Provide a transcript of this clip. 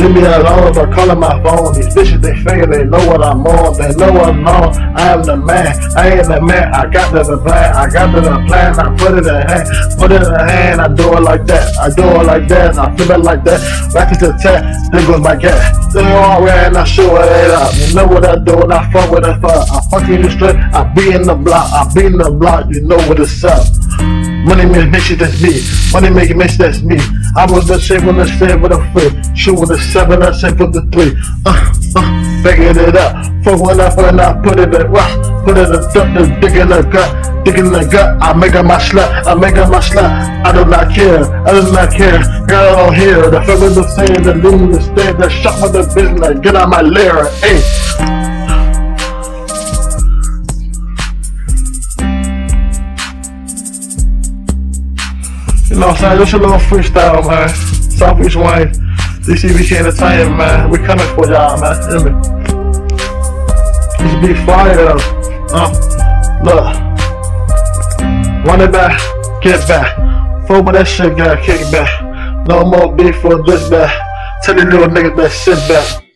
Leave me alone, but calling my phone. These bitches, they figure they know what I'm on. They know I'm on. I am the man. I am the man. I got the plan. I got the plan. I put it in hand. Put it in hand. I do it like that. I do it like that. I flip it like that. Back to the tap. There goes my gas. They all ran. I show it up. You know what I do and I fuck with it fuck. I fuck in the straight. I be in the block. I be in the block. You know what it's up. Money make shit that's me. Money make it that's me. I was the same when I said with a flip. Shoot with a seven, I said with the three. Uh, uh, figured it out. Fuck when I when I put it in rock. Put it in the dick in the gut. Dick in the gut. I make up my slut. I make up my slut. I do not care. I do not care. Got it all here. The fellas are saying the loon the stand. The shot with the business. Get out my lair. Hey. You know what I'm saying? Just a little freestyle, man. Southeast Wayne. DCBC Entertainment, man. We coming for y'all, man. Hear me? This be fire, uh, Look. Run it back. Get back. Fuck with that shit, got kick back. No more beef for this back. Tell the little niggas that sit back.